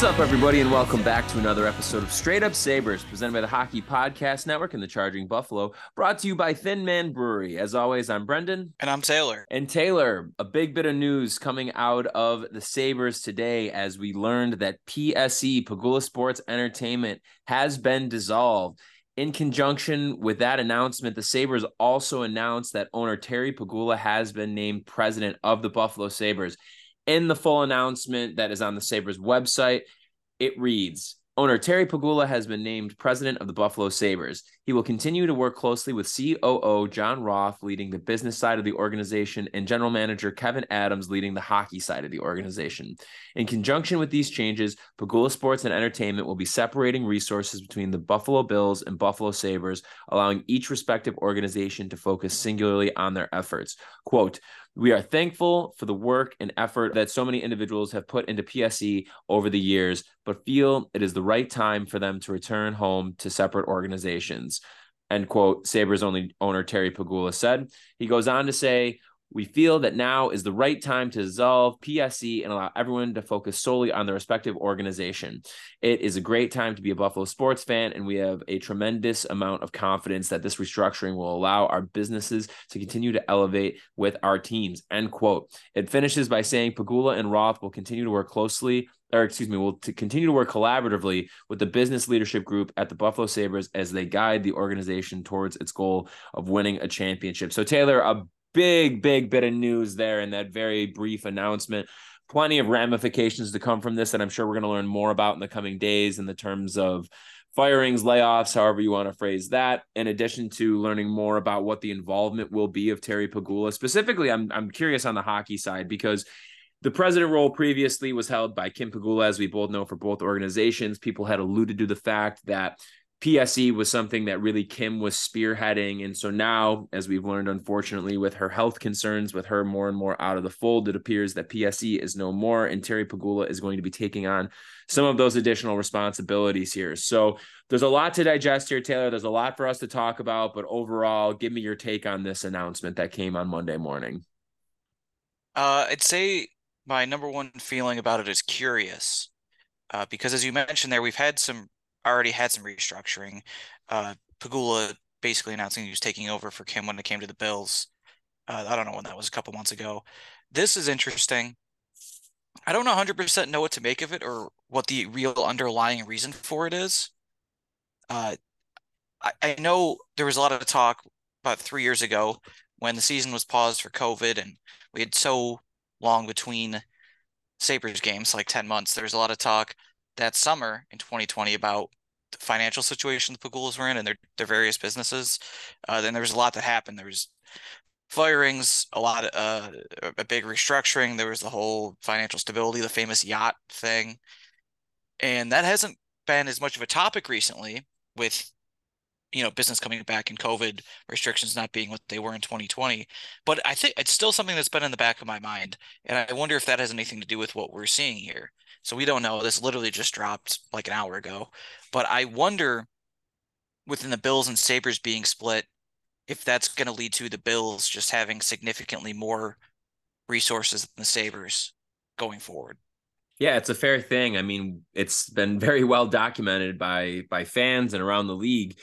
What's up, everybody, and welcome back to another episode of Straight Up Sabres, presented by the Hockey Podcast Network and the Charging Buffalo, brought to you by Thin Man Brewery. As always, I'm Brendan. And I'm Taylor. And Taylor, a big bit of news coming out of the Sabres today as we learned that PSE, Pegula Sports Entertainment, has been dissolved. In conjunction with that announcement, the Sabres also announced that owner Terry Pegula has been named president of the Buffalo Sabres. In the full announcement that is on the Sabres website, it reads Owner Terry Pegula has been named president of the Buffalo Sabres. He will continue to work closely with COO John Roth, leading the business side of the organization, and general manager Kevin Adams, leading the hockey side of the organization. In conjunction with these changes, Pegula Sports and Entertainment will be separating resources between the Buffalo Bills and Buffalo Sabres, allowing each respective organization to focus singularly on their efforts. Quote, we are thankful for the work and effort that so many individuals have put into PSE over the years, but feel it is the right time for them to return home to separate organizations. End quote. Sabres only owner Terry Pegula said. He goes on to say, we feel that now is the right time to dissolve PSE and allow everyone to focus solely on their respective organization. It is a great time to be a Buffalo sports fan, and we have a tremendous amount of confidence that this restructuring will allow our businesses to continue to elevate with our teams. End quote. It finishes by saying Pegula and Roth will continue to work closely or excuse me, will to continue to work collaboratively with the business leadership group at the Buffalo Sabres as they guide the organization towards its goal of winning a championship. So, Taylor, a big, big bit of news there in that very brief announcement. Plenty of ramifications to come from this that I'm sure we're going to learn more about in the coming days in the terms of firings, layoffs, however you want to phrase that, in addition to learning more about what the involvement will be of Terry Pegula. Specifically, I'm, I'm curious on the hockey side because the president role previously was held by Kim Pegula, as we both know for both organizations. People had alluded to the fact that PSE was something that really Kim was spearheading. And so now, as we've learned, unfortunately, with her health concerns, with her more and more out of the fold, it appears that PSE is no more. And Terry Pegula is going to be taking on some of those additional responsibilities here. So there's a lot to digest here, Taylor. There's a lot for us to talk about. But overall, give me your take on this announcement that came on Monday morning. Uh, I'd say my number one feeling about it is curious. Uh, because as you mentioned there, we've had some already had some restructuring. Uh, Pegula basically announcing he was taking over for Kim when it came to the Bills. Uh, I don't know when that was, a couple months ago. This is interesting. I don't 100% know what to make of it or what the real underlying reason for it is. Uh, I, I know there was a lot of talk about three years ago when the season was paused for COVID and we had so long between Sabres games, like 10 months. There was a lot of talk that summer in 2020 about the financial situation the Pegulas were in and their their various businesses. Uh, then there was a lot that happened. There was firings, a lot of uh, a big restructuring. There was the whole financial stability, the famous yacht thing, and that hasn't been as much of a topic recently with you know business coming back and covid restrictions not being what they were in 2020 but i think it's still something that's been in the back of my mind and i wonder if that has anything to do with what we're seeing here so we don't know. This literally just dropped like an hour ago. But I wonder within the Bills and Sabres being split, if that's going to lead to the Bills just having significantly more resources than the Sabres going forward. Yeah, it's a fair thing. I mean, it's been very well documented by by fans and around the league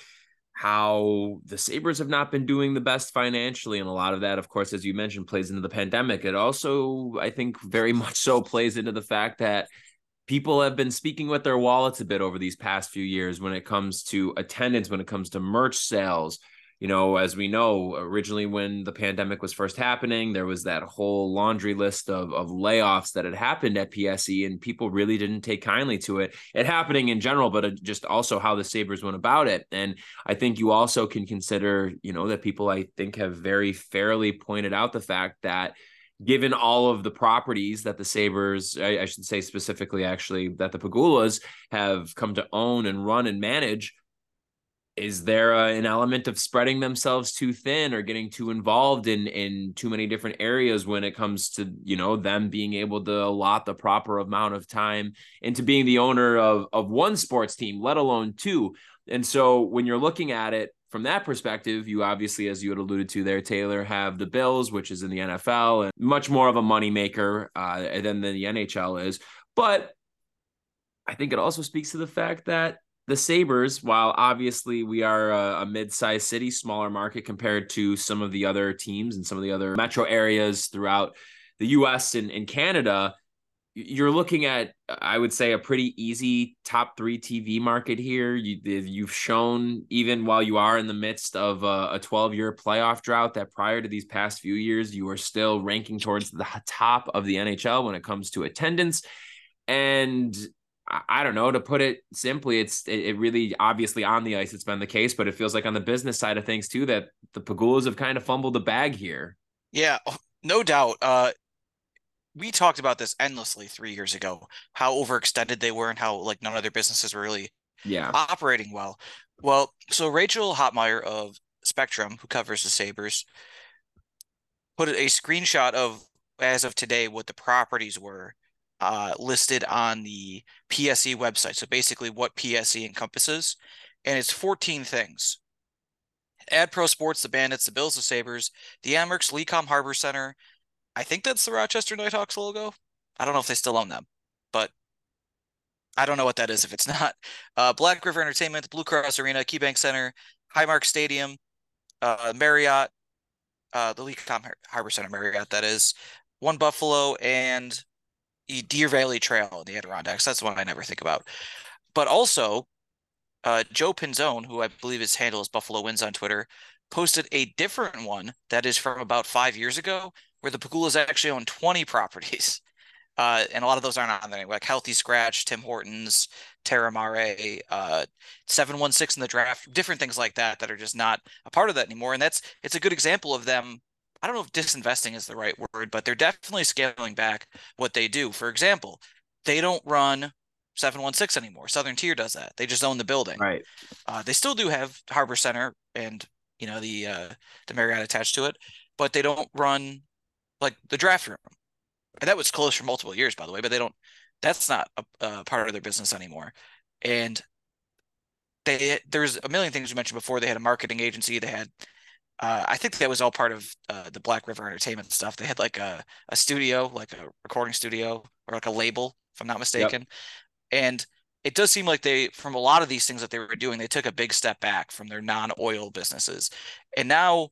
how the Sabres have not been doing the best financially. And a lot of that, of course, as you mentioned, plays into the pandemic. It also, I think, very much so plays into the fact that people have been speaking with their wallets a bit over these past few years when it comes to attendance, when it comes to merch sales, you know, as we know, originally when the pandemic was first happening, there was that whole laundry list of, of layoffs that had happened at PSE, and people really didn't take kindly to it. It happening in general, but just also how the Sabres went about it. And I think you also can consider, you know, that people I think have very fairly pointed out the fact that given all of the properties that the Sabres, I, I should say specifically, actually, that the Pegulas have come to own and run and manage is there a, an element of spreading themselves too thin or getting too involved in in too many different areas when it comes to you know them being able to allot the proper amount of time into being the owner of of one sports team let alone two? And so when you're looking at it from that perspective you obviously as you had alluded to there taylor have the bills which is in the nfl and much more of a moneymaker uh, than the nhl is. But i think it also speaks to the fact that the Sabres, while obviously we are a, a mid-sized city, smaller market compared to some of the other teams and some of the other metro areas throughout the US and, and Canada, you're looking at, I would say, a pretty easy top three TV market here. You, have shown, even while you are in the midst of a 12 year playoff drought, that prior to these past few years, you are still ranking towards the top of the NHL when it comes to attendance. And I don't know to put it simply, it's it really obviously on the ice it's been the case, but it feels like on the business side of things too that the Pegulas have kind of fumbled the bag here. Yeah, oh, no doubt. Uh, we talked about this endlessly three years ago, how overextended they were and how like none of their businesses were really yeah operating well. Well, so Rachel Hotmeyer of Spectrum, who covers the Sabres, put a screenshot of as of today what the properties were uh, listed on the PSE website. So basically, what PSE encompasses, and it's 14 things. ADPRO Sports, the Bandits, the Bills, the Sabres, the Amerks, Lecom Harbor Center. I think that's the Rochester Nighthawks logo. I don't know if they still own them, but I don't know what that is if it's not. Uh, Black River Entertainment, Blue Cross Arena, KeyBank Center, Highmark Stadium, uh, Marriott, uh, the Lecom Harbor Center Marriott, that is, One Buffalo, and Deer Valley Trail the Adirondacks. That's one I never think about. But also, uh, Joe Pinzone, who I believe his handle is Buffalo Wins on Twitter, posted a different one that is from about five years ago, where the Pegulas actually own 20 properties. Uh, and a lot of those aren't on there, like Healthy Scratch, Tim Hortons, Terra Mare, uh, 716 in the draft, different things like that that are just not a part of that anymore. And that's it's a good example of them I don't know if disinvesting is the right word, but they're definitely scaling back what they do. For example, they don't run 716 anymore. Southern Tier does that. They just own the building. Right. Uh, they still do have Harbor Center and you know the uh, the Marriott attached to it, but they don't run like the draft room. And that was closed for multiple years, by the way. But they don't. That's not a, a part of their business anymore. And they there's a million things you mentioned before. They had a marketing agency. They had uh, I think that was all part of uh, the Black River Entertainment stuff. They had like a, a studio, like a recording studio or like a label, if I'm not mistaken. Yep. And it does seem like they, from a lot of these things that they were doing, they took a big step back from their non oil businesses. And now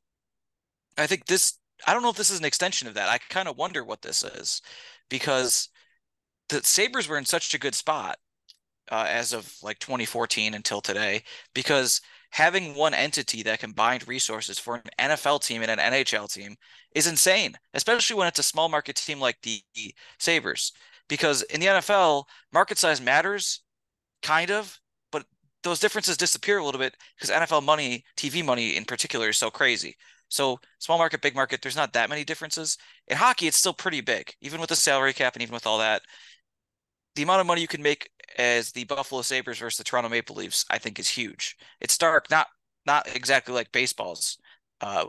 I think this, I don't know if this is an extension of that. I kind of wonder what this is because the Sabres were in such a good spot uh, as of like 2014 until today because having one entity that combined resources for an NFL team and an NHL team is insane, especially when it's a small market team like the Sabres. Because in the NFL, market size matters, kind of, but those differences disappear a little bit because NFL money, TV money in particular, is so crazy. So small market, big market, there's not that many differences. In hockey, it's still pretty big, even with the salary cap and even with all that the amount of money you can make as the Buffalo Sabres versus the Toronto Maple Leafs, I think is huge. It's dark, not not exactly like baseball's uh,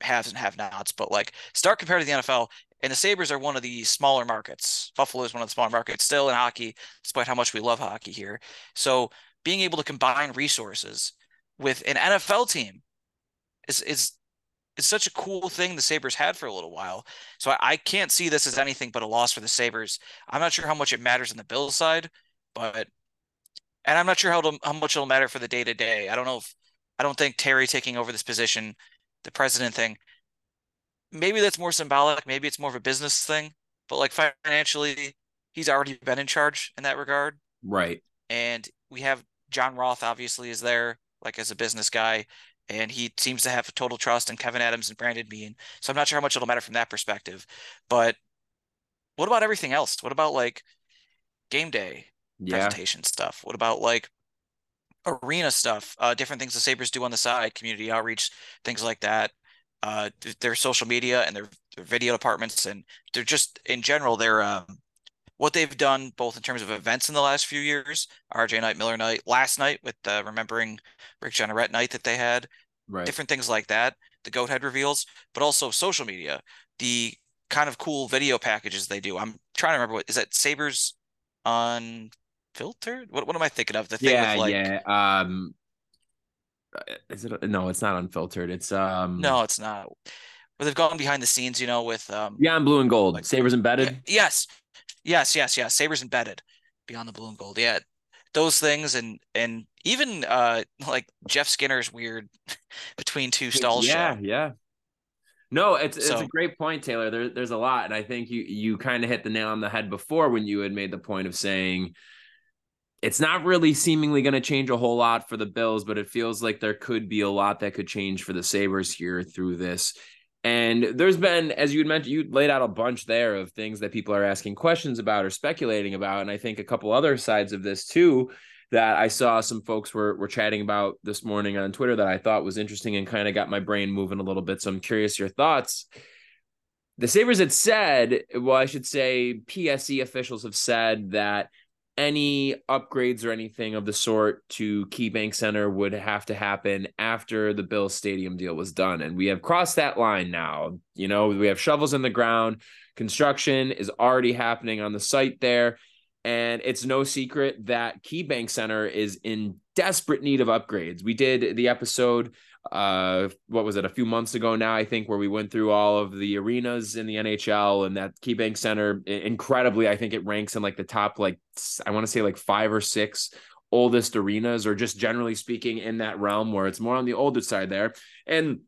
haves and have nots, but like stark compared to the NFL. And the Sabres are one of the smaller markets. Buffalo is one of the smaller markets still in hockey, despite how much we love hockey here. So being able to combine resources with an NFL team is is it's such a cool thing the Sabres had for a little while. So I, I can't see this as anything but a loss for the Sabres. I'm not sure how much it matters on the Bills side, but and I'm not sure how to, how much it'll matter for the day to day. I don't know if I don't think Terry taking over this position, the president thing, maybe that's more symbolic. Maybe it's more of a business thing, but like financially, he's already been in charge in that regard. Right. And we have John Roth obviously is there like as a business guy and he seems to have total trust in Kevin Adams and Brandon Beane. So I'm not sure how much it'll matter from that perspective. But what about everything else? What about like game day yeah. presentation stuff? What about like arena stuff? Uh, different things the Sabres do on the side, community outreach, things like that. Uh, their social media and their, their video departments, and they're just in general, they're um, what they've done both in terms of events in the last few years, RJ Night, Miller Night, last night with uh, remembering Rick Jeanneret night that they had, right. different things like that, the goat head reveals, but also social media, the kind of cool video packages they do. I'm trying to remember what is that Sabres unfiltered? What what am I thinking of? The thing yeah, like, yeah. Um is it no, it's not unfiltered. It's um No, it's not. Where they've gone behind the scenes, you know, with um Yeah, I'm blue and gold. Like, Sabres embedded. Yes. Yes, yes, yes. Sabres embedded beyond the blue and gold. Yeah. Those things and and even uh like Jeff Skinner's weird between two stalls. Yeah, show. yeah. No, it's so, it's a great point, Taylor. There, there's a lot, and I think you you kind of hit the nail on the head before when you had made the point of saying it's not really seemingly going to change a whole lot for the Bills, but it feels like there could be a lot that could change for the Sabres here through this. And there's been, as you mentioned, you laid out a bunch there of things that people are asking questions about or speculating about. And I think a couple other sides of this too that I saw some folks were were chatting about this morning on Twitter that I thought was interesting and kind of got my brain moving a little bit. So I'm curious your thoughts. The Sabres had said, well, I should say PSE officials have said that any upgrades or anything of the sort to KeyBank Center would have to happen after the Bill Stadium deal was done. And we have crossed that line now. You know, we have shovels in the ground. Construction is already happening on the site there. And it's no secret that KeyBank Center is in desperate need of upgrades. We did the episode uh what was it a few months ago now i think where we went through all of the arenas in the nhl and that keybank center incredibly i think it ranks in like the top like i want to say like five or six oldest arenas or just generally speaking in that realm where it's more on the older side there. And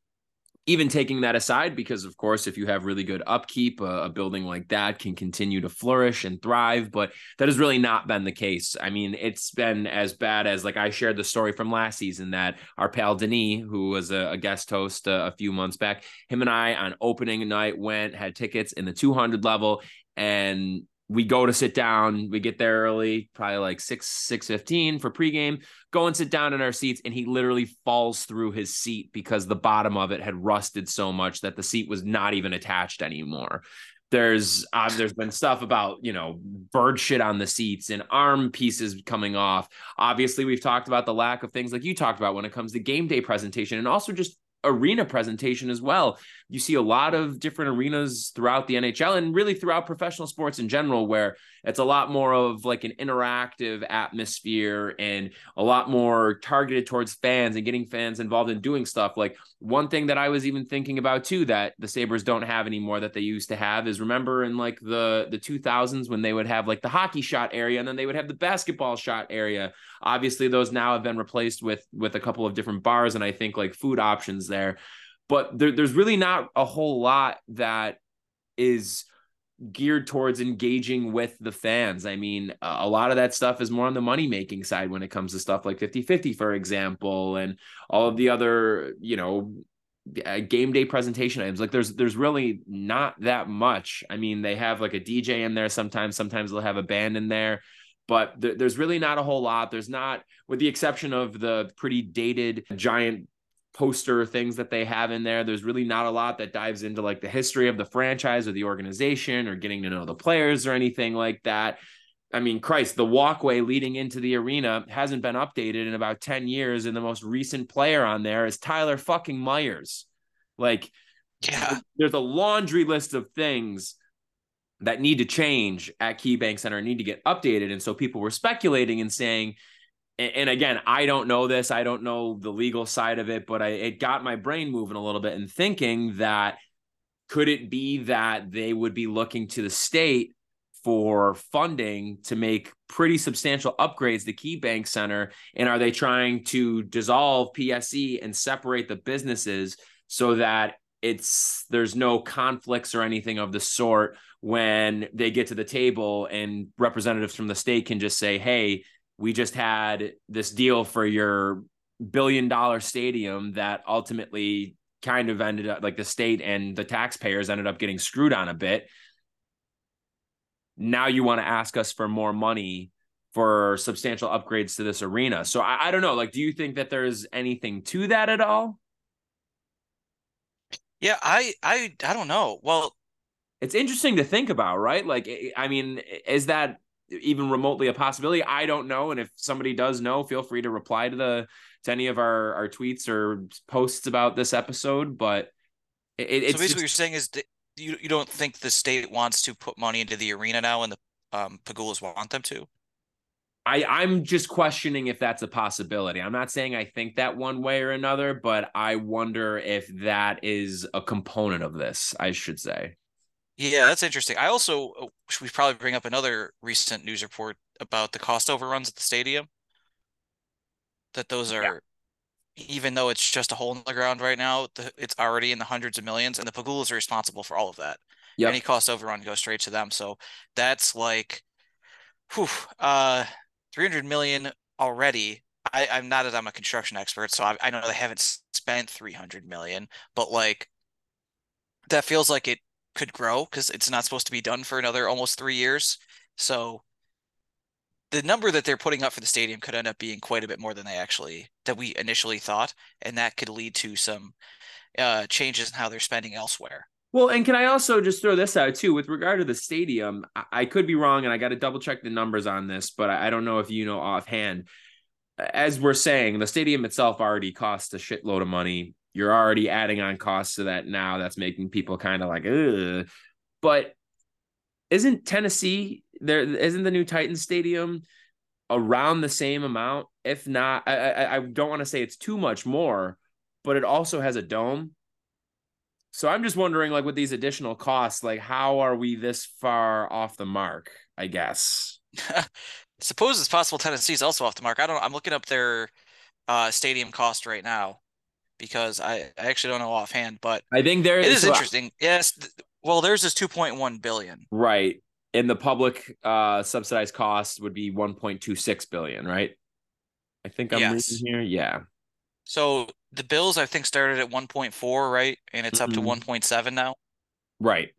even taking that aside, because of course, if you have really good upkeep, a, a, building like that can continue to flourish and thrive. But that has really not been the case. I mean, it's been as bad as like I shared the story from last season that our pal Denis, who was a, a guest host a, a few months back, him and I on opening night went, had tickets in the 200 level. And we go to sit down. We get there early, probably like six six fifteen for pregame. Go and sit down in our seats, and he literally falls through his seat because the bottom of it had rusted so much that the seat was not even attached anymore. There's uh, there's been stuff about you know bird shit on the seats and arm pieces coming off. Obviously, we've talked about the lack of things like you talked about when it comes to game day presentation, and also just arena presentation as well. You see a lot of different arenas throughout the NHL and really throughout professional sports in general, where it's a lot more of like an interactive atmosphere and a lot more targeted towards fans and getting fans involved in doing stuff. Like one thing that I was even thinking about too that the Sabres don't have anymore that they used to have is remember in like the the 2000s when they would have like the hockey shot area and then they would have the basketball shot area. Obviously those now have been replaced with with a couple of different bars and I think like food options there. But there, there's really not a whole lot that is geared towards engaging with the fans. I mean, a lot of that stuff is more on the money making side when it comes to stuff like 50 50, for example, and all of the other, you know, uh, game day presentation items. Like there's there's really not that much. I mean they have like a dj in there sometimes. Sometimes they'll have a band in there but there's really not a whole lot. There's not with the exception of the pretty dated giant poster things that they have in there. There's really not a lot that dives into like the history of the franchise or the organization or getting to know the players or anything like that. I mean, Christ, the walkway leading into the arena hasn't been updated in about 10 years. And the most recent player on there is Tyler fucking Myers. Like, yeah, there's a laundry list of things that need to change at KeyBank Center, need to get updated. And so people were speculating and saying, and again, I don't know this. I don't know the legal side of it, but I, it got my brain moving a little bit and thinking that could it be that they would be looking to the state for funding to make pretty substantial upgrades to KeyBank Center? And are they trying to dissolve PSE and separate the businesses so that it's there's no conflicts or anything of the sort when they get to the table and representatives from the state can just say, hey, we just had this deal for your billion dollar stadium that ultimately kind of ended up like the state and the taxpayers ended up getting screwed on a bit. Now you want to ask us for more money for substantial upgrades to this arena. So I, I don't know. Like, do you think that there's anything to that at all? Yeah, I I I don't know. Well, it's interesting to think about, right? Like, I mean, is that even remotely a possibility. I don't know, and if somebody does know, feel free to reply to the to any of our our tweets or posts about this episode. But it, it's so basically, just, what you're saying is that you you don't think the state wants to put money into the arena now, and the um, Pegulas want them to. I, I'm just questioning if that's a possibility. I'm not saying I think that one way or another, but I wonder if that is a component of this, I should say. Yeah, that's interesting. I also uh, should we probably bring up another recent news report about the cost overruns at the stadium. That those are, yeah. even though it's just a hole in the ground right now, the, it's already in the hundreds of millions, and the Pegulas are responsible for all of that. Yep. Any cost overrun goes straight to them. So that's like, whew, uh, three hundred million already. I, I'm not that I'm a construction expert, so I, I don't know they haven't spent three hundred million, but like, that feels like it could grow because it's not supposed to be done for another almost three years. So the number that they're putting up for the stadium could end up being quite a bit more than they actually that we initially thought, and that could lead to some uh, changes in how they're spending elsewhere. Well, and can I also just throw this out too with regard to the stadium? I, I could be wrong, and I got to double check the numbers on this, but I, I don't know if you know offhand. As we're saying, the stadium itself already costs a shitload of money you're already adding on costs to that now. That's making people kind of like, Ugh. but isn't Tennessee there? Isn't the new Titan Stadium around the same amount? If not, I, I, I don't want to say it's too much more, but it also has a dome. So I'm just wondering, like, with these additional costs, like, how are we this far off the mark? I guess. Suppose it's possible Tennessee's also off the mark. I don't. I'm looking up their uh, stadium cost right now because I, I actually don't know offhand, but I think there it is interesting. Yes, well, there's this two point one billion, right? And the public uh, subsidized cost would be one point two six billion, right? I think I'm yes. reading here. Yeah. So the bills I think started at one point four, right, and it's mm-hmm. up to mm-hmm. one point seven now. Right.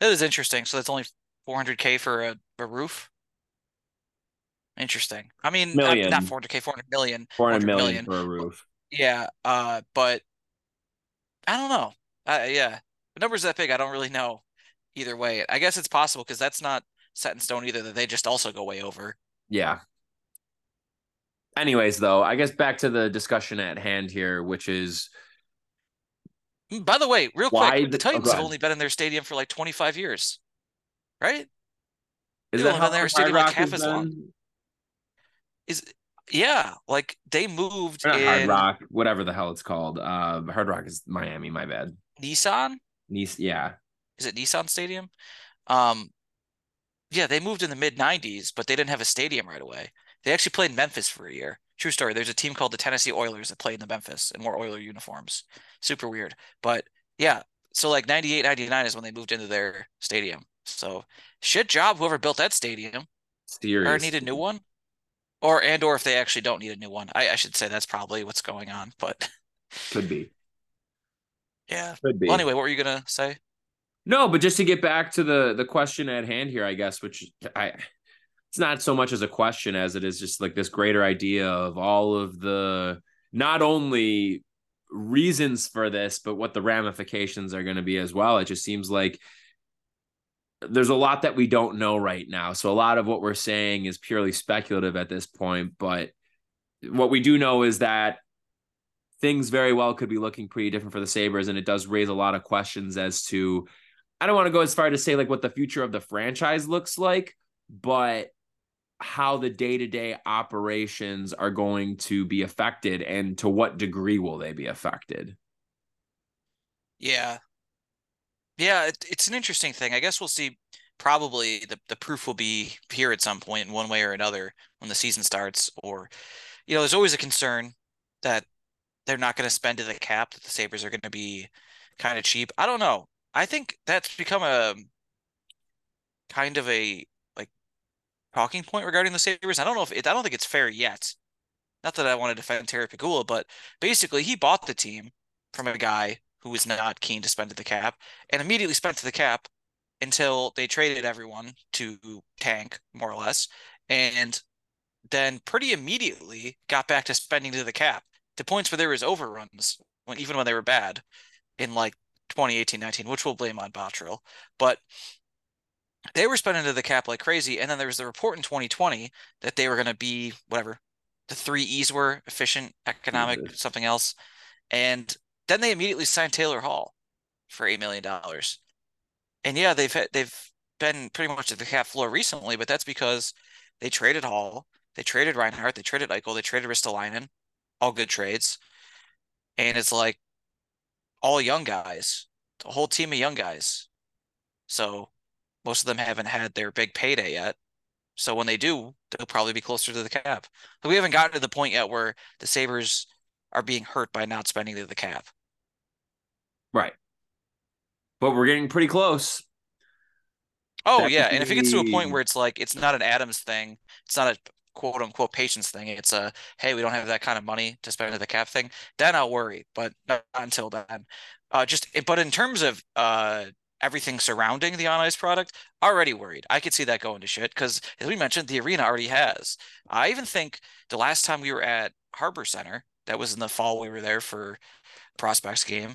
That is interesting. So that's only four hundred k for a, a roof. Interesting. I mean, million. not 400k, 400 million. 400 million, million for a roof. Yeah. Uh, but I don't know. Uh, yeah, the numbers that big, I don't really know. Either way, I guess it's possible because that's not set in stone either. That they just also go way over. Yeah. Anyways, though, I guess back to the discussion at hand here, which is. Mm, by the way, real quick, the Titans oh, have only been in their stadium for like 25 years, right? Is They've that only been in their stadium like half as long is yeah, like they moved in Hard Rock, whatever the hell it's called. Uh, Hard Rock is Miami. My bad. Nissan. Nissan. Yeah. Is it Nissan Stadium? Um, yeah, they moved in the mid '90s, but they didn't have a stadium right away. They actually played in Memphis for a year. True story. There's a team called the Tennessee Oilers that played in the Memphis and wore Oiler uniforms. Super weird, but yeah. So like 98, 99 is when they moved into their stadium. So shit job whoever built that stadium. Serious. Or need a new one or and or if they actually don't need a new one. I, I should say that's probably what's going on, but could be. Yeah. Could be. Well, anyway, what were you gonna say? No, but just to get back to the the question at hand here, I guess, which I it's not so much as a question as it is just like this greater idea of all of the not only reasons for this, but what the ramifications are going to be as well. It just seems like there's a lot that we don't know right now. So a lot of what we're saying is purely speculative at this point. But what we do know is that things very well could be looking pretty different for the Sabres. And it does raise a lot of questions as to, I don't want to go as far to say like what the future of the franchise looks like, but how the day-to-day operations are going to be affected and to what degree will they be affected yeah yeah it, it's an interesting thing. I guess we'll see probably the, the proof will be here at some point in one way or another when the season starts or you know there's always a concern that they're not going to spend to the cap that the sabres are going to be kind of cheap. I don't know. I think that's become a um, kind of a like talking point regarding the sabres. I don't know if it, i don't think it's fair yet. Not that i want to defend terry pegula but basically he bought the team from a guy who was not keen to spend to the cap and immediately spent to the cap until they traded everyone to tank more or less and then pretty immediately got back to spending to the cap to points where there was overruns when even when they were bad in like 2018-19 which we'll blame on Botterill but they were spending to the cap like crazy and then there was the report in 2020 that they were going to be whatever the three e's were efficient economic mm-hmm. something else and then they immediately signed Taylor Hall for 8 million dollars and yeah, they've they've been pretty much at the cap floor recently, but that's because they traded Hall, they traded Reinhart, they traded Eichel, they traded Ristolainen, all good trades, and it's like all young guys, a whole team of young guys. So most of them haven't had their big payday yet. So when they do, they'll probably be closer to the cap. But we haven't gotten to the point yet where the Sabres are being hurt by not spending to the cap. Right but we're getting pretty close. Oh yeah, and if it gets to a point where it's like it's not an Adams thing, it's not a quote unquote patience thing. It's a hey, we don't have that kind of money to spend at the cap thing. Then I'll worry, but not until then. Uh, just but in terms of uh everything surrounding the on ice product, already worried. I could see that going to shit because as we mentioned, the arena already has. I even think the last time we were at Harbor Center, that was in the fall. We were there for prospects game.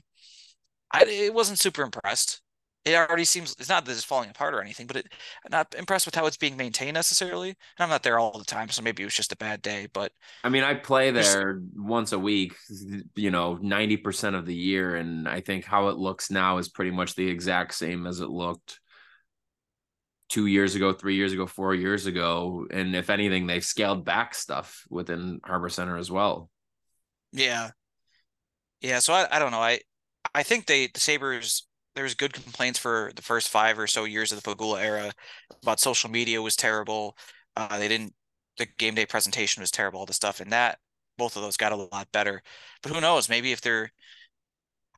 I it wasn't super impressed. It already seems it's not that it's falling apart or anything, but it I'm not impressed with how it's being maintained necessarily. And I'm not there all the time, so maybe it was just a bad day. But I mean, I play there once a week, you know, 90% of the year, and I think how it looks now is pretty much the exact same as it looked two years ago, three years ago, four years ago. And if anything, they've scaled back stuff within Harbor Center as well. Yeah. Yeah. So I, I don't know. I I think they the Sabres there's good complaints for the first five or so years of the Pegula era about social media was terrible. Uh, they didn't the game day presentation was terrible, all the stuff, and that both of those got a lot better. But who knows? Maybe if they're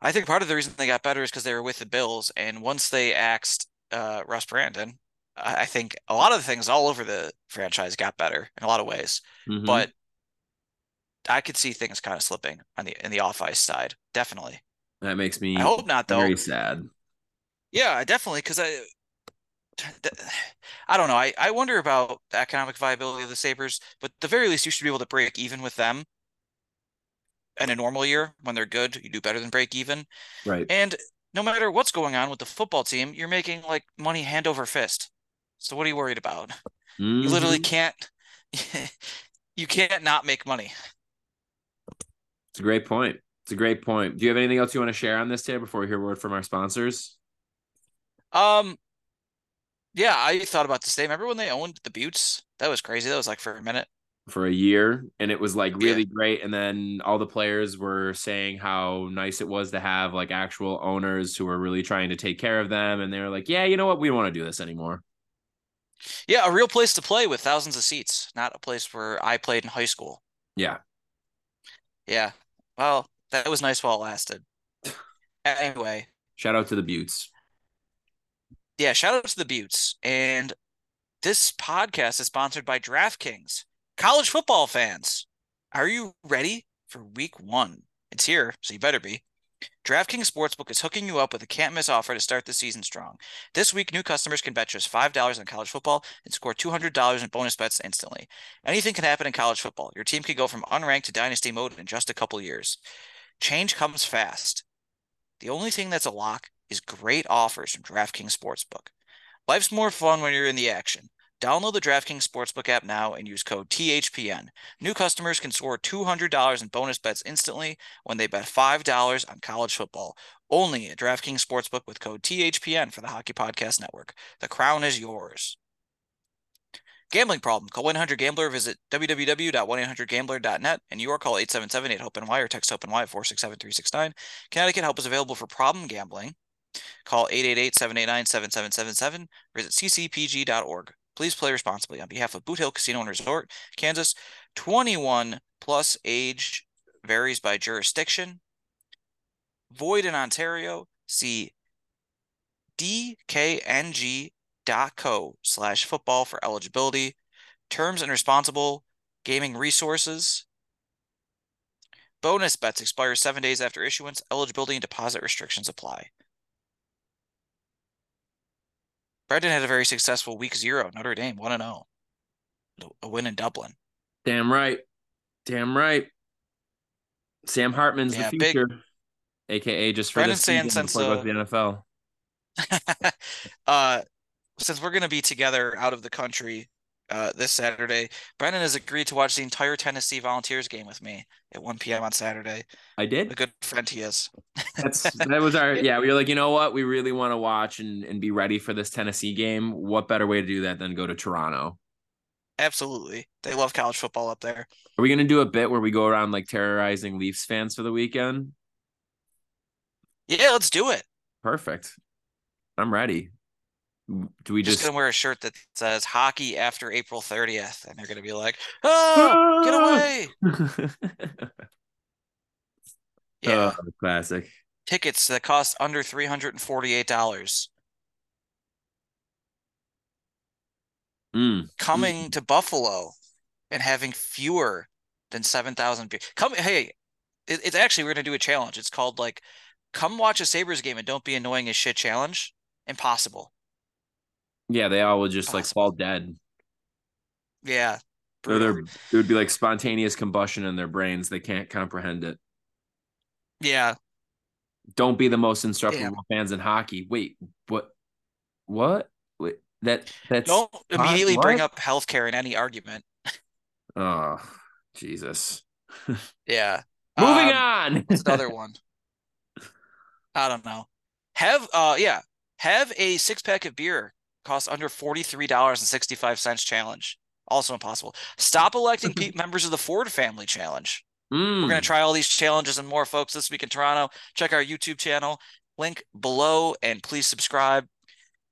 I think part of the reason they got better is because they were with the Bills, and once they axed uh, Russ Brandon, I think a lot of the things all over the franchise got better in a lot of ways. Mm-hmm. But I could see things kind of slipping on the in the off ice side, definitely. That makes me. I hope not, though. Very sad. Yeah, definitely, because I, I don't know. I I wonder about the economic viability of the Sabres, but the very least, you should be able to break even with them. In a normal year, when they're good, you do better than break even. Right. And no matter what's going on with the football team, you're making like money hand over fist. So what are you worried about? Mm-hmm. You literally can't. you can't not make money. It's a great point. It's a great point. Do you have anything else you want to share on this, Taylor, before we hear a word from our sponsors? Um, yeah, I thought about this day. Remember when they owned the Beauts? That was crazy. That was like for a minute. For a year, and it was like really yeah. great. And then all the players were saying how nice it was to have like actual owners who were really trying to take care of them. And they were like, "Yeah, you know what? We don't want to do this anymore." Yeah, a real place to play with thousands of seats, not a place where I played in high school. Yeah. Yeah. Well, that was nice while it lasted. Anyway. Shout out to the Beauts. Yeah, shout out to the Beauts. And this podcast is sponsored by DraftKings. College football fans, are you ready for week one? It's here, so you better be. DraftKings Sportsbook is hooking you up with a can't miss offer to start the season strong. This week, new customers can bet just $5 on college football and score $200 in bonus bets instantly. Anything can happen in college football. Your team could go from unranked to dynasty mode in just a couple years. Change comes fast. The only thing that's a lock is great offers from DraftKings Sportsbook. Life's more fun when you're in the action. Download the DraftKings Sportsbook app now and use code THPN. New customers can score $200 in bonus bets instantly when they bet $5 on college football. Only at DraftKings Sportsbook with code THPN for the Hockey Podcast Network. The crown is yours. Gambling problem. Call 1-800-GAMBLER. Visit www.1800gambler.net. In New York, call 877-8-HOPE-NY or text HOPE-NY at 467-369. Connecticut, help is available for problem gambling. Call 888-789-7777. Visit ccpg.org. Please play responsibly. On behalf of Boot Hill Casino and Resort, Kansas, 21 plus age varies by jurisdiction. Void in Ontario. See dkng.co slash football for eligibility. Terms and responsible gaming resources. Bonus bets expire seven days after issuance. Eligibility and deposit restrictions apply. Brendan had a very successful week zero. Notre Dame 1 and 0. A win in Dublin. Damn right. Damn right. Sam Hartman's Yeah, the big- future, aka just for Brendan this season saying before he since, the NFL. uh, since we're going to be together out of the country uh, this Saturday, Brendan has agreed to watch the entire Tennessee Volunteers game with me at 1 p.m. on Saturday. I did. A good friend he is. That's that was our yeah. We were like, you know what? We really want to watch and, and be ready for this Tennessee game. What better way to do that than go to Toronto? Absolutely. They love college football up there. Are we gonna do a bit where we go around like terrorizing Leafs fans for the weekend? Yeah, let's do it. Perfect. I'm ready. Do we Just, just, gonna wear a shirt that says hockey after April 30th, and they're gonna be like, "Oh, get away!" Yeah, Oh, classic. tickets that cost under three hundred and forty-eight dollars. Mm. Coming to Buffalo and having fewer than seven thousand people. Come, hey, it, it's actually we're gonna do a challenge. It's called like, come watch a Sabres game and don't be annoying as shit challenge. Impossible. Yeah, they all would just like fall dead. Yeah. Or there, it would be like spontaneous combustion in their brains. They can't comprehend it. Yeah. Don't be the most insufferable fans in hockey. Wait, what? What? Wait, that that's Don't immediately what? bring up healthcare in any argument. Oh, Jesus. Yeah. Moving Um, on. What's another one? I don't know. Have uh yeah, have a six pack of beer cost under forty three dollars and sixty five cents challenge. Also impossible. Stop electing pe- members of the Ford family challenge. Mm. We're gonna try all these challenges and more, folks, this week in Toronto. Check our YouTube channel, link below, and please subscribe.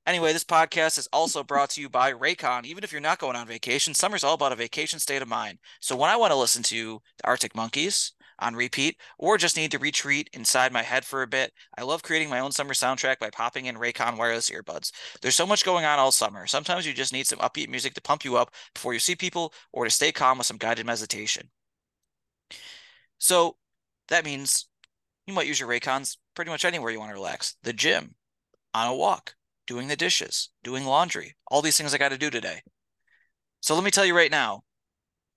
Anyway, this podcast is also brought to you by Raycon. Even if you're not going on vacation, summer's all about a vacation state of mind. So when I want to listen to the Arctic Monkeys on repeat, or just need to retreat inside my head for a bit, I love creating my own summer soundtrack by popping in Raycon wireless earbuds. There's so much going on all summer. Sometimes you just need some upbeat music to pump you up before you see people, or to stay calm with some guided meditation. So that means you might use your Raycons pretty much anywhere you want to relax. The gym, on a walk, doing the dishes, doing laundry, all these things I got to do today. So let me tell you right now,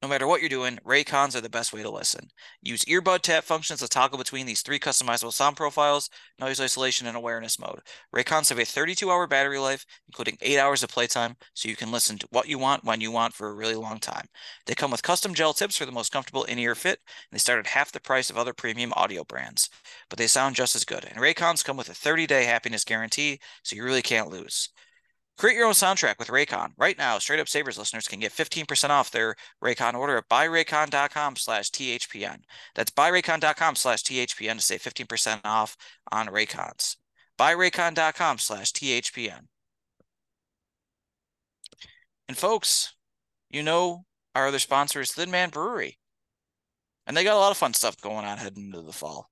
no matter what you're doing, Raycons are the best way to listen. Use earbud tap functions to toggle between these three customizable sound profiles, noise isolation, and awareness mode. Raycons have a 32-hour battery life, including 8 hours of playtime, so you can listen to what you want when you want for a really long time. They come with custom gel tips for the most comfortable in-ear fit, and they start at half the price of other premium audio brands. But they sound just as good. And Raycons come with a 30-day happiness guarantee, so you really can't lose. Create your own soundtrack with Raycon. Right now, Straight Up Sabres listeners can get 15% off their Raycon order at buyraycon.com slash THPN. That's buyraycon.com slash THPN to save 15% off on Raycons. Buyraycon.com slash THPN. And folks, you know our other sponsor is Thin Man Brewery. And they got a lot of fun stuff going on heading into the fall.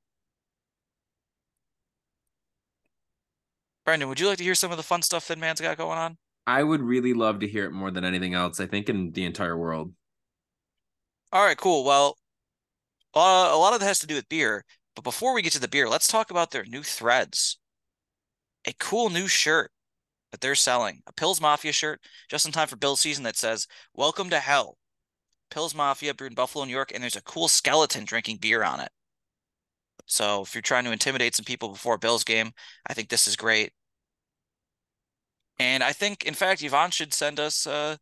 Brendan, would you like to hear some of the fun stuff Thin Man's got going on? I would really love to hear it more than anything else. I think in the entire world. All right, cool. Well, uh, a lot of it has to do with beer. But before we get to the beer, let's talk about their new threads. A cool new shirt that they're selling, a Pills Mafia shirt, just in time for Bill season that says, Welcome to Hell. Pills Mafia brewed in Buffalo, New York, and there's a cool skeleton drinking beer on it. So if you're trying to intimidate some people before Bill's game, I think this is great. And I think, in fact, Yvonne should send us uh,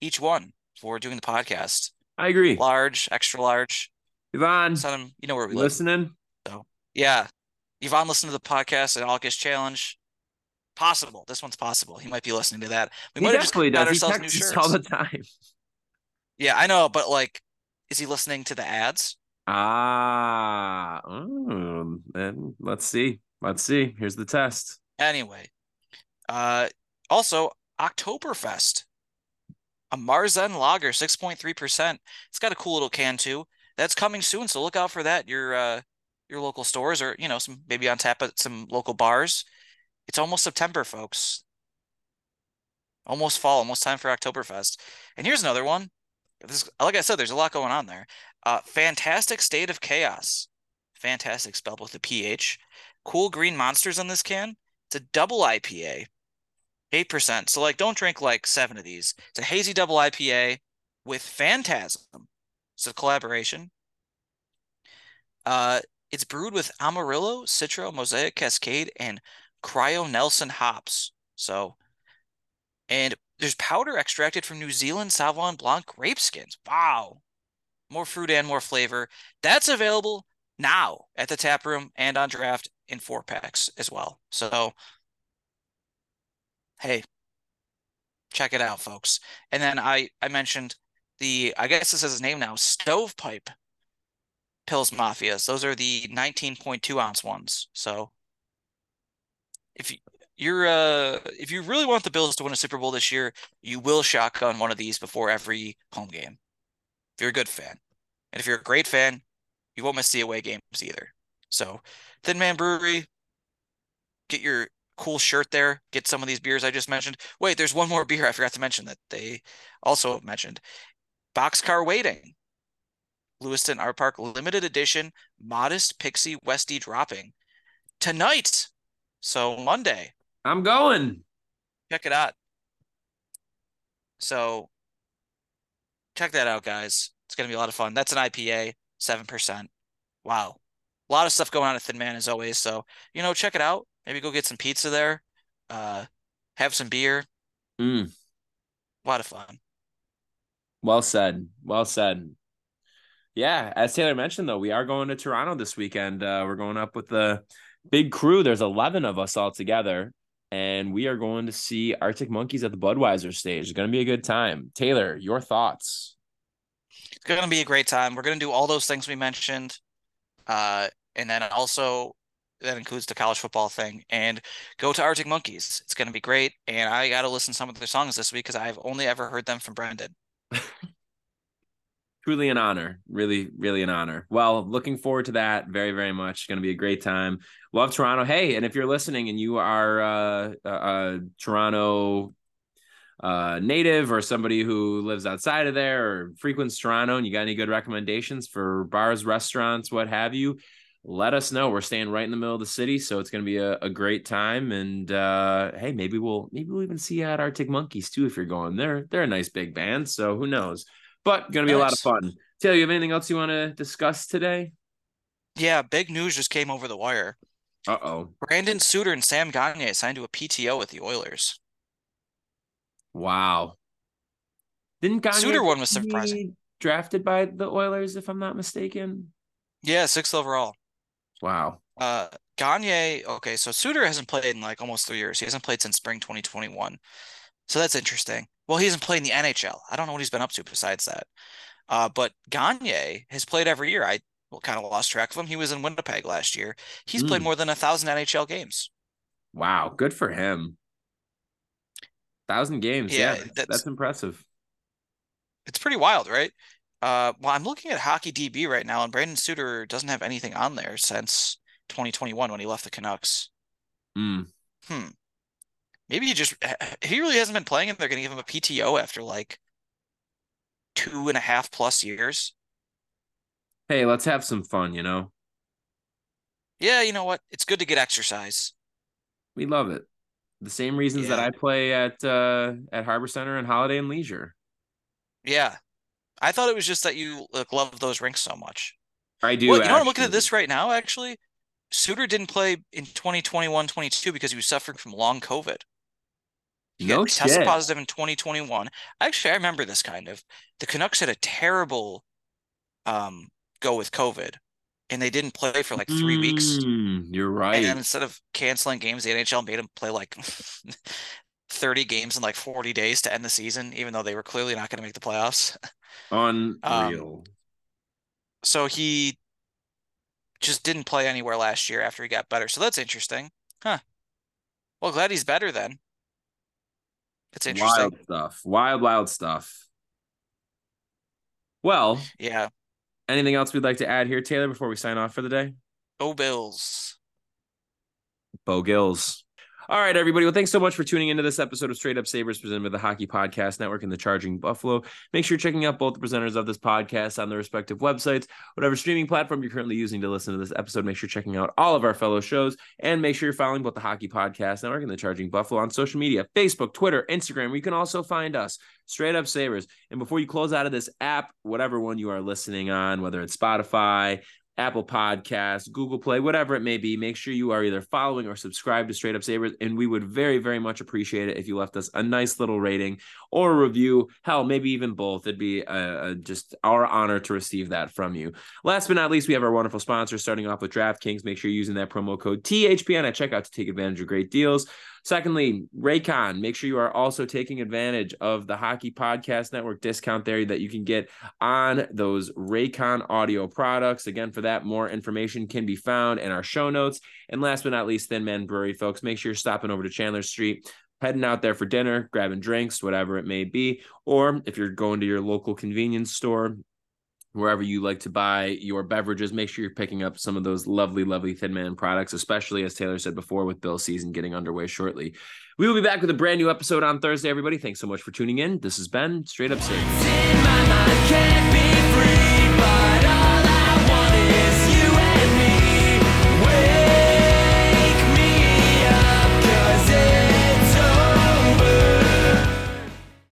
each one for doing the podcast. I agree. Large, extra large. Yvonne, Send them, you know where we you live. listening? Yeah. Yvonne listened to the podcast at August Challenge. Possible. This one's possible. He might be listening to that. We he might have just got ourselves new shirts all the time. Yeah, I know, but like, is he listening to the ads? Ah, and let's see. Let's see. Here's the test. Anyway, uh, also Oktoberfest, a Marzen Lager, six point three percent. It's got a cool little can too. That's coming soon, so look out for that. Your uh, your local stores, or you know, some maybe on tap at some local bars. It's almost September, folks. Almost fall, almost time for Oktoberfest. And here's another one. This, like I said, there's a lot going on there. Uh, fantastic state of chaos. Fantastic spelled with a PH. Cool green monsters on this can. It's a double IPA, eight percent. So like, don't drink like seven of these. It's a hazy double IPA with Phantasm. It's a collaboration. Uh, it's brewed with Amarillo, Citra, Mosaic Cascade, and Cryo Nelson hops. So, and there's powder extracted from New Zealand Sauvignon Blanc grape skins. Wow. More fruit and more flavor. That's available now at the tap room and on draft in four packs as well. So, hey, check it out, folks. And then I I mentioned the I guess this is his name now, Stovepipe Pills Mafias. Those are the 19.2 ounce ones. So if you, you're uh if you really want the Bills to win a Super Bowl this year, you will shotgun one of these before every home game. If you're a good fan. And if you're a great fan, you won't miss the away games either. So Thin Man Brewery, get your cool shirt there. Get some of these beers I just mentioned. Wait, there's one more beer I forgot to mention that they also mentioned. Boxcar Waiting. Lewiston Art Park limited edition modest pixie Westy dropping tonight so Monday. I'm going. Check it out. So check that out, guys. It's gonna be a lot of fun. That's an IPA, seven percent. Wow. A lot of stuff going on at Thin Man as always. So, you know, check it out. Maybe go get some pizza there. Uh have some beer. Mm. A lot of fun. Well said. Well said. Yeah, as Taylor mentioned, though, we are going to Toronto this weekend. Uh, we're going up with the big crew. There's 11 of us all together, and we are going to see Arctic Monkeys at the Budweiser stage. It's going to be a good time. Taylor, your thoughts? It's going to be a great time. We're going to do all those things we mentioned. Uh, and then also that includes the college football thing and go to Arctic Monkeys. It's going to be great. And I got to listen to some of their songs this week because I've only ever heard them from Brendan. truly an honor really really an honor well looking forward to that very very much going to be a great time love toronto hey and if you're listening and you are uh, toronto uh, native or somebody who lives outside of there or frequents toronto and you got any good recommendations for bars restaurants what have you let us know we're staying right in the middle of the city so it's going to be a, a great time and uh, hey maybe we'll maybe we'll even see you at arctic monkeys too if you're going they're they're a nice big band so who knows but going to be nice. a lot of fun. Taylor, you have anything else you want to discuss today? Yeah, big news just came over the wire. Uh oh. Brandon Sutter and Sam Gagner signed to a PTO with the Oilers. Wow. Didn't Gagner Sutter one was surprising. Drafted by the Oilers, if I'm not mistaken. Yeah, sixth overall. Wow. Uh, Gagner. Okay, so Sutter hasn't played in like almost three years. He hasn't played since spring 2021. So that's interesting. Well, he hasn't played in the NHL. I don't know what he's been up to besides that. Uh, but Gagne has played every year. I well, kind of lost track of him. He was in Winnipeg last year. He's mm. played hmm. more than a thousand NHL games. Wow, good for him. Thousand games. Yeah, yeah that's, that's impressive. It's pretty wild, right? Uh, well, I'm looking at Hockey DB right now, and Brandon Sutter doesn't have anything on there since 2021 when he left the Canucks. Mm. Hmm. Maybe he just he really hasn't been playing and they're gonna give him a PTO after like two and a half plus years. Hey, let's have some fun, you know? Yeah, you know what? It's good to get exercise. We love it. The same reasons yeah. that I play at uh at Harbor Center and Holiday and Leisure. Yeah. I thought it was just that you like, love those rinks so much. I do. Well, you know, I'm looking at this right now. Actually, Sutter didn't play in 2021 22 because he was suffering from long COVID. He no tested positive in 2021. Actually, I remember this kind of. The Canucks had a terrible um, go with COVID. and they didn't play for like three weeks. Mm, you're right. And instead of canceling games, the NHL made them play like 30 games in like 40 days to end the season, even though they were clearly not going to make the playoffs. Unreal. Um, so he just didn't play anywhere last year after he got better. So that's interesting. Huh. Well, glad he's better then. It's interesting. Wild stuff. Wild, wild stuff. Well, Yeah. anything else we'd like to add here, Taylor, before we sign off for the day? Oh, Bills. Bo Gills. All right, everybody. Well, thanks so much for tuning into this episode of Straight Up Sabres presented by the Hockey Podcast Network and the Charging Buffalo. Make sure you're checking out both the presenters of this podcast on their respective websites. Whatever streaming platform you're currently using to listen to this episode, make sure you're checking out all of our fellow shows and make sure you're following both the Hockey Podcast Network and the Charging Buffalo on social media Facebook, Twitter, Instagram. where You can also find us Straight Up Sabres. And before you close out of this app, whatever one you are listening on, whether it's Spotify, Apple Podcasts, Google Play, whatever it may be, make sure you are either following or subscribed to Straight Up Sabres. And we would very, very much appreciate it if you left us a nice little rating or a review. Hell, maybe even both. It'd be uh, just our honor to receive that from you. Last but not least, we have our wonderful sponsors, starting off with DraftKings. Make sure you're using that promo code THPN at checkout to take advantage of great deals. Secondly, Raycon, make sure you are also taking advantage of the Hockey Podcast Network discount there that you can get on those Raycon audio products. Again, for that, more information can be found in our show notes. And last but not least, Thin Man Brewery, folks, make sure you're stopping over to Chandler Street heading out there for dinner, grabbing drinks, whatever it may be. Or if you're going to your local convenience store, wherever you like to buy your beverages, make sure you're picking up some of those lovely, lovely Thin Man products, especially as Taylor said before, with Bill season getting underway shortly. We will be back with a brand new episode on Thursday, everybody. Thanks so much for tuning in. This has been Straight Up Safe.